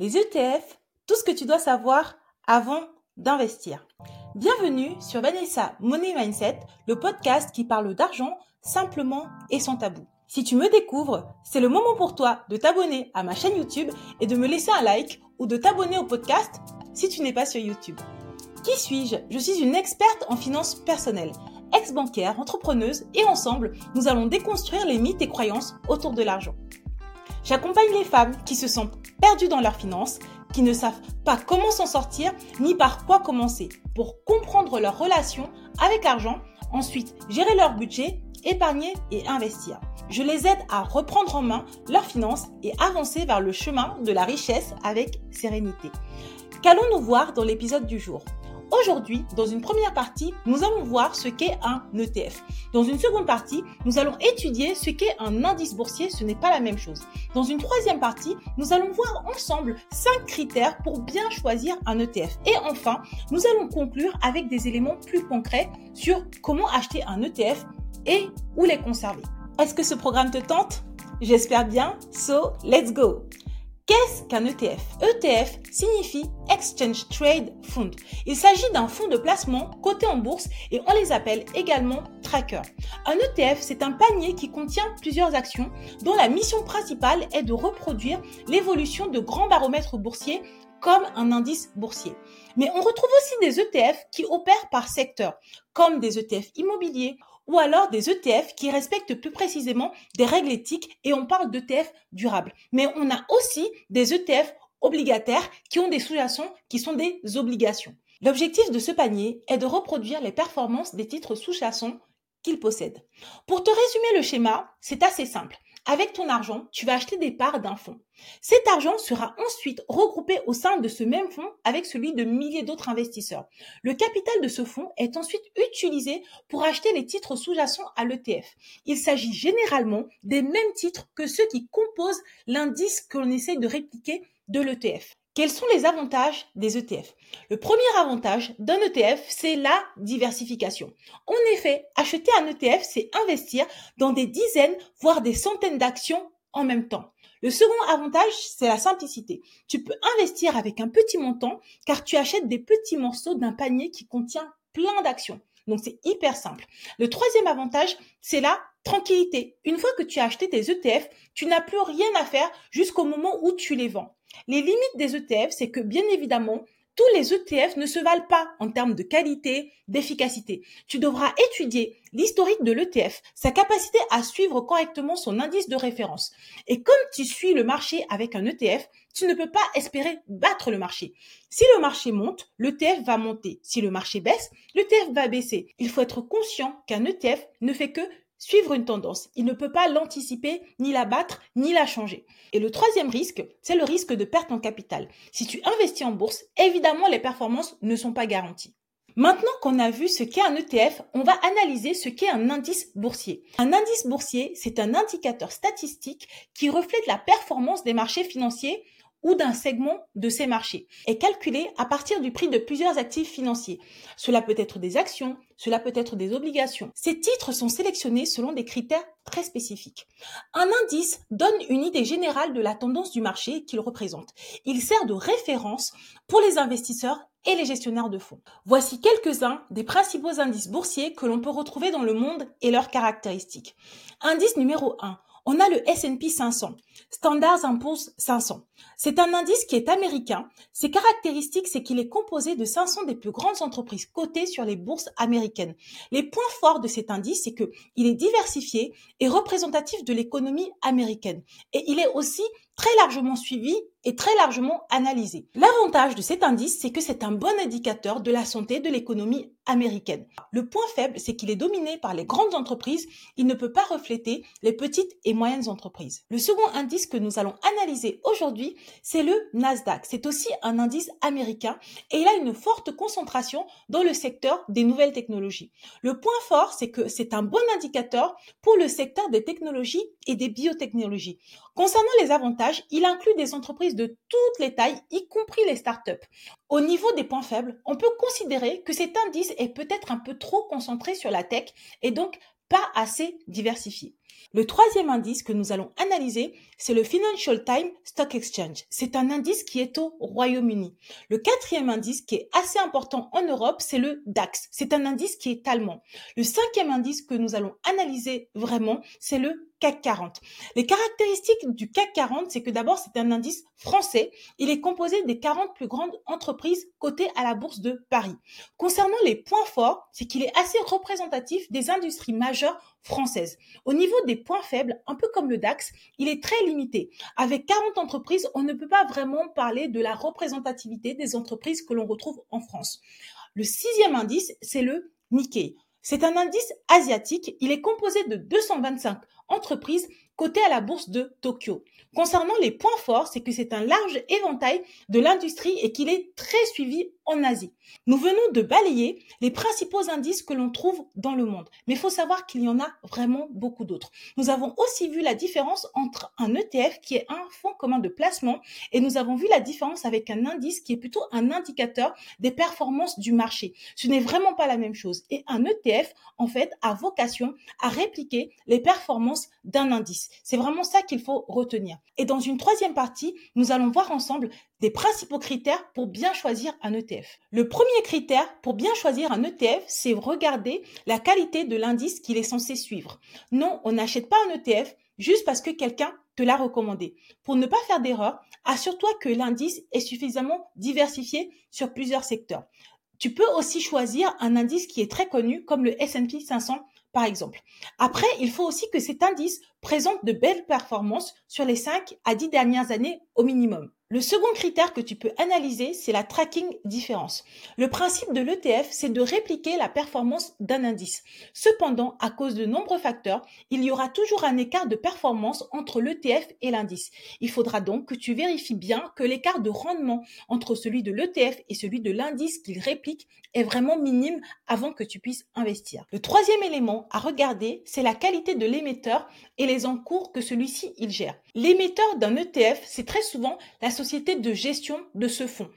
Les ETF, tout ce que tu dois savoir avant d'investir. Bienvenue sur Vanessa Money Mindset, le podcast qui parle d'argent simplement et sans tabou. Si tu me découvres, c'est le moment pour toi de t'abonner à ma chaîne YouTube et de me laisser un like ou de t'abonner au podcast si tu n'es pas sur YouTube. Qui suis-je? Je suis une experte en finances personnelles, ex-bancaire, entrepreneuse et ensemble, nous allons déconstruire les mythes et croyances autour de l'argent. J'accompagne les femmes qui se sentent perdues dans leurs finances, qui ne savent pas comment s'en sortir ni par quoi commencer pour comprendre leur relation avec l'argent, ensuite gérer leur budget, épargner et investir. Je les aide à reprendre en main leurs finances et avancer vers le chemin de la richesse avec sérénité. Qu'allons-nous voir dans l'épisode du jour? Aujourd'hui, dans une première partie, nous allons voir ce qu'est un ETF. Dans une seconde partie, nous allons étudier ce qu'est un indice boursier, ce n'est pas la même chose. Dans une troisième partie, nous allons voir ensemble cinq critères pour bien choisir un ETF. Et enfin, nous allons conclure avec des éléments plus concrets sur comment acheter un ETF et où les conserver. Est-ce que ce programme te tente? J'espère bien, so let's go Qu'est-ce qu'un ETF ETF signifie Exchange Trade Fund. Il s'agit d'un fonds de placement coté en bourse et on les appelle également trackers. Un ETF, c'est un panier qui contient plusieurs actions dont la mission principale est de reproduire l'évolution de grands baromètres boursiers comme un indice boursier. Mais on retrouve aussi des ETF qui opèrent par secteur, comme des ETF immobiliers ou alors des ETF qui respectent plus précisément des règles éthiques et on parle d'ETF durables. Mais on a aussi des ETF obligataires qui ont des sous-jacents qui sont des obligations. L'objectif de ce panier est de reproduire les performances des titres sous-jacents qu'il possède. Pour te résumer le schéma, c'est assez simple. Avec ton argent, tu vas acheter des parts d'un fonds. Cet argent sera ensuite regroupé au sein de ce même fonds avec celui de milliers d'autres investisseurs. Le capital de ce fonds est ensuite utilisé pour acheter les titres sous-jacents à l'ETF. Il s'agit généralement des mêmes titres que ceux qui composent l'indice que l'on essaie de répliquer de l'ETF. Quels sont les avantages des ETF Le premier avantage d'un ETF, c'est la diversification. En effet, acheter un ETF, c'est investir dans des dizaines, voire des centaines d'actions en même temps. Le second avantage, c'est la simplicité. Tu peux investir avec un petit montant car tu achètes des petits morceaux d'un panier qui contient plein d'actions. Donc c'est hyper simple. Le troisième avantage, c'est la tranquillité. Une fois que tu as acheté tes ETF, tu n'as plus rien à faire jusqu'au moment où tu les vends. Les limites des ETF, c'est que bien évidemment, tous les ETF ne se valent pas en termes de qualité, d'efficacité. Tu devras étudier l'historique de l'ETF, sa capacité à suivre correctement son indice de référence. Et comme tu suis le marché avec un ETF, tu ne peux pas espérer battre le marché. Si le marché monte, l'ETF va monter. Si le marché baisse, l'ETF va baisser. Il faut être conscient qu'un ETF ne fait que suivre une tendance. Il ne peut pas l'anticiper, ni la battre, ni la changer. Et le troisième risque, c'est le risque de perte en capital. Si tu investis en bourse, évidemment, les performances ne sont pas garanties. Maintenant qu'on a vu ce qu'est un ETF, on va analyser ce qu'est un indice boursier. Un indice boursier, c'est un indicateur statistique qui reflète la performance des marchés financiers ou d'un segment de ces marchés est calculé à partir du prix de plusieurs actifs financiers. Cela peut être des actions, cela peut être des obligations. Ces titres sont sélectionnés selon des critères très spécifiques. Un indice donne une idée générale de la tendance du marché qu'il représente. Il sert de référence pour les investisseurs et les gestionnaires de fonds. Voici quelques-uns des principaux indices boursiers que l'on peut retrouver dans le monde et leurs caractéristiques. Indice numéro 1 on a le S&P 500, Standard Poor's 500. C'est un indice qui est américain. Ses caractéristiques, c'est qu'il est composé de 500 des plus grandes entreprises cotées sur les bourses américaines. Les points forts de cet indice, c'est que il est diversifié et représentatif de l'économie américaine. Et il est aussi très largement suivi et très largement analysé. L'avantage de cet indice, c'est que c'est un bon indicateur de la santé de l'économie américaine. Le point faible, c'est qu'il est dominé par les grandes entreprises. Il ne peut pas refléter les petites et moyennes entreprises. Le second indice que nous allons analyser aujourd'hui, c'est le Nasdaq. C'est aussi un indice américain et il a une forte concentration dans le secteur des nouvelles technologies. Le point fort, c'est que c'est un bon indicateur pour le secteur des technologies et des biotechnologies. Concernant les avantages, il inclut des entreprises de toutes les tailles, y compris les startups. Au niveau des points faibles, on peut considérer que cet indice est peut-être un peu trop concentré sur la tech et donc pas assez diversifié. Le troisième indice que nous allons analyser, c'est le Financial Times Stock Exchange. C'est un indice qui est au Royaume-Uni. Le quatrième indice qui est assez important en Europe, c'est le DAX. C'est un indice qui est allemand. Le cinquième indice que nous allons analyser vraiment, c'est le CAC 40. Les caractéristiques du CAC 40, c'est que d'abord, c'est un indice français. Il est composé des 40 plus grandes entreprises cotées à la bourse de Paris. Concernant les points forts, c'est qu'il est assez représentatif des industries majeures françaises. Au niveau des points faibles, un peu comme le DAX, il est très limité. Avec 40 entreprises, on ne peut pas vraiment parler de la représentativité des entreprises que l'on retrouve en France. Le sixième indice, c'est le Nikkei. C'est un indice asiatique. Il est composé de 225 entreprises cotées à la bourse de Tokyo. Concernant les points forts, c'est que c'est un large éventail de l'industrie et qu'il est très suivi en Asie. Nous venons de balayer les principaux indices que l'on trouve dans le monde, mais il faut savoir qu'il y en a vraiment beaucoup d'autres. Nous avons aussi vu la différence entre un ETF qui est un fonds commun de placement et nous avons vu la différence avec un indice qui est plutôt un indicateur des performances du marché. Ce n'est vraiment pas la même chose et un ETF en fait a vocation à répliquer les performances d'un indice. C'est vraiment ça qu'il faut retenir. Et dans une troisième partie, nous allons voir ensemble des principaux critères pour bien choisir un ETF. Le premier critère pour bien choisir un ETF, c'est regarder la qualité de l'indice qu'il est censé suivre. Non, on n'achète pas un ETF juste parce que quelqu'un te l'a recommandé. Pour ne pas faire d'erreur, assure-toi que l'indice est suffisamment diversifié sur plusieurs secteurs. Tu peux aussi choisir un indice qui est très connu comme le S&P 500 par exemple. Après, il faut aussi que cet indice présente de belles performances sur les 5 à 10 dernières années au minimum. Le second critère que tu peux analyser, c'est la tracking différence. Le principe de l'ETF, c'est de répliquer la performance d'un indice. Cependant, à cause de nombreux facteurs, il y aura toujours un écart de performance entre l'ETF et l'indice. Il faudra donc que tu vérifies bien que l'écart de rendement entre celui de l'ETF et celui de l'indice qu'il réplique est vraiment minime avant que tu puisses investir. Le troisième élément à regarder, c'est la qualité de l'émetteur et les encours que celui-ci il gère. L'émetteur d'un ETF, c'est très souvent la société de gestion de ce fonds.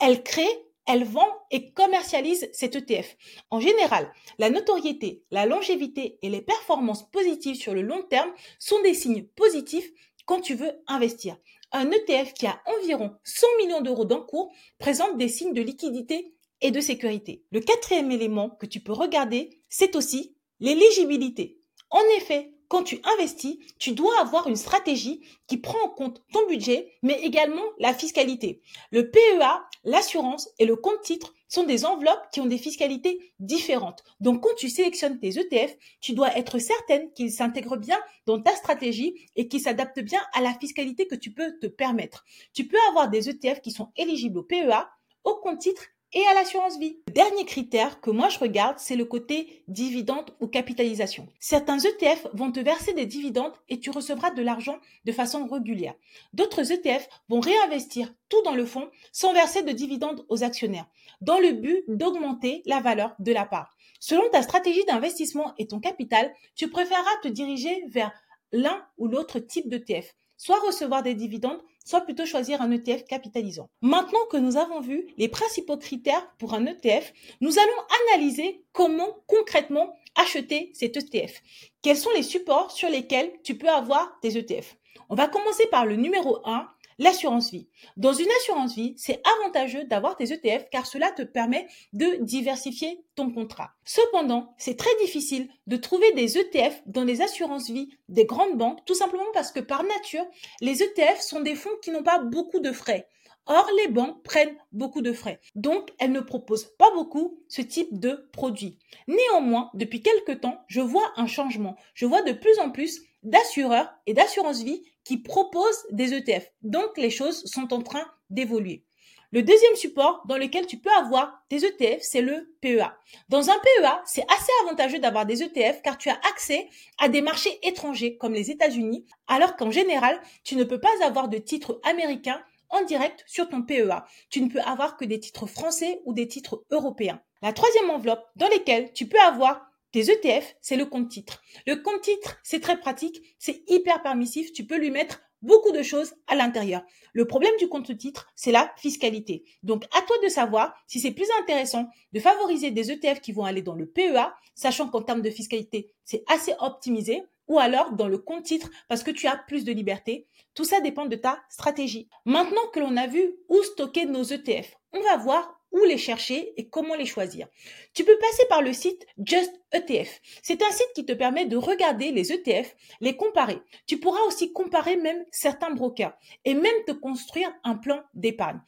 Elle crée elle vend et commercialise cet ETF. En général, la notoriété, la longévité et les performances positives sur le long terme sont des signes positifs quand tu veux investir. Un ETF qui a environ 100 millions d'euros d'encours présente des signes de liquidité et de sécurité. Le quatrième élément que tu peux regarder, c'est aussi l'éligibilité. En effet, quand tu investis, tu dois avoir une stratégie qui prend en compte ton budget, mais également la fiscalité. Le PEA, l'assurance et le compte titre sont des enveloppes qui ont des fiscalités différentes. Donc, quand tu sélectionnes tes ETF, tu dois être certaine qu'ils s'intègrent bien dans ta stratégie et qu'ils s'adaptent bien à la fiscalité que tu peux te permettre. Tu peux avoir des ETF qui sont éligibles au PEA, au compte titre et à l'assurance vie. Le dernier critère que moi je regarde, c'est le côté dividende ou capitalisation. Certains ETF vont te verser des dividendes et tu recevras de l'argent de façon régulière. D'autres ETF vont réinvestir tout dans le fonds sans verser de dividendes aux actionnaires, dans le but d'augmenter la valeur de la part. Selon ta stratégie d'investissement et ton capital, tu préféreras te diriger vers l'un ou l'autre type d'ETF soit recevoir des dividendes, soit plutôt choisir un ETF capitalisant. Maintenant que nous avons vu les principaux critères pour un ETF, nous allons analyser comment concrètement acheter cet ETF. Quels sont les supports sur lesquels tu peux avoir tes ETF On va commencer par le numéro 1, L'assurance vie. Dans une assurance vie, c'est avantageux d'avoir tes ETF car cela te permet de diversifier ton contrat. Cependant, c'est très difficile de trouver des ETF dans les assurances vie des grandes banques, tout simplement parce que par nature, les ETF sont des fonds qui n'ont pas beaucoup de frais. Or, les banques prennent beaucoup de frais. Donc, elles ne proposent pas beaucoup ce type de produit. Néanmoins, depuis quelques temps, je vois un changement. Je vois de plus en plus d'assureurs et d'assurance vie qui proposent des ETF. Donc, les choses sont en train d'évoluer. Le deuxième support dans lequel tu peux avoir des ETF, c'est le PEA. Dans un PEA, c'est assez avantageux d'avoir des ETF car tu as accès à des marchés étrangers comme les États-Unis, alors qu'en général, tu ne peux pas avoir de titres américains en direct sur ton PEA. Tu ne peux avoir que des titres français ou des titres européens. La troisième enveloppe dans laquelle tu peux avoir des ETF, c'est le compte titre. Le compte titre, c'est très pratique, c'est hyper permissif, tu peux lui mettre beaucoup de choses à l'intérieur. Le problème du compte titre, c'est la fiscalité. Donc, à toi de savoir si c'est plus intéressant de favoriser des ETF qui vont aller dans le PEA, sachant qu'en termes de fiscalité, c'est assez optimisé, ou alors dans le compte titre parce que tu as plus de liberté. Tout ça dépend de ta stratégie. Maintenant que l'on a vu où stocker nos ETF, on va voir où les chercher et comment les choisir. Tu peux passer par le site Just ETF. C'est un site qui te permet de regarder les ETF, les comparer. Tu pourras aussi comparer même certains brokers et même te construire un plan d'épargne.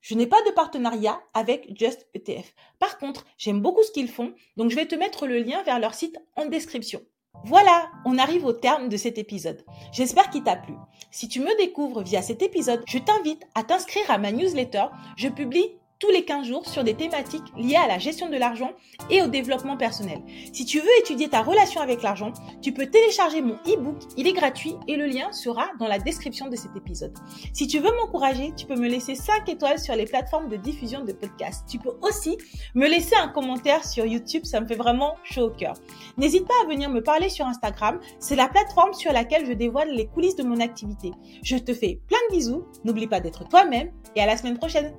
Je n'ai pas de partenariat avec Just ETF. Par contre, j'aime beaucoup ce qu'ils font, donc je vais te mettre le lien vers leur site en description. Voilà, on arrive au terme de cet épisode. J'espère qu'il t'a plu. Si tu me découvres via cet épisode, je t'invite à t'inscrire à ma newsletter. Je publie tous les 15 jours sur des thématiques liées à la gestion de l'argent et au développement personnel. Si tu veux étudier ta relation avec l'argent, tu peux télécharger mon e-book, il est gratuit et le lien sera dans la description de cet épisode. Si tu veux m'encourager, tu peux me laisser 5 étoiles sur les plateformes de diffusion de podcasts. Tu peux aussi me laisser un commentaire sur YouTube, ça me fait vraiment chaud au cœur. N'hésite pas à venir me parler sur Instagram, c'est la plateforme sur laquelle je dévoile les coulisses de mon activité. Je te fais plein de bisous, n'oublie pas d'être toi-même et à la semaine prochaine.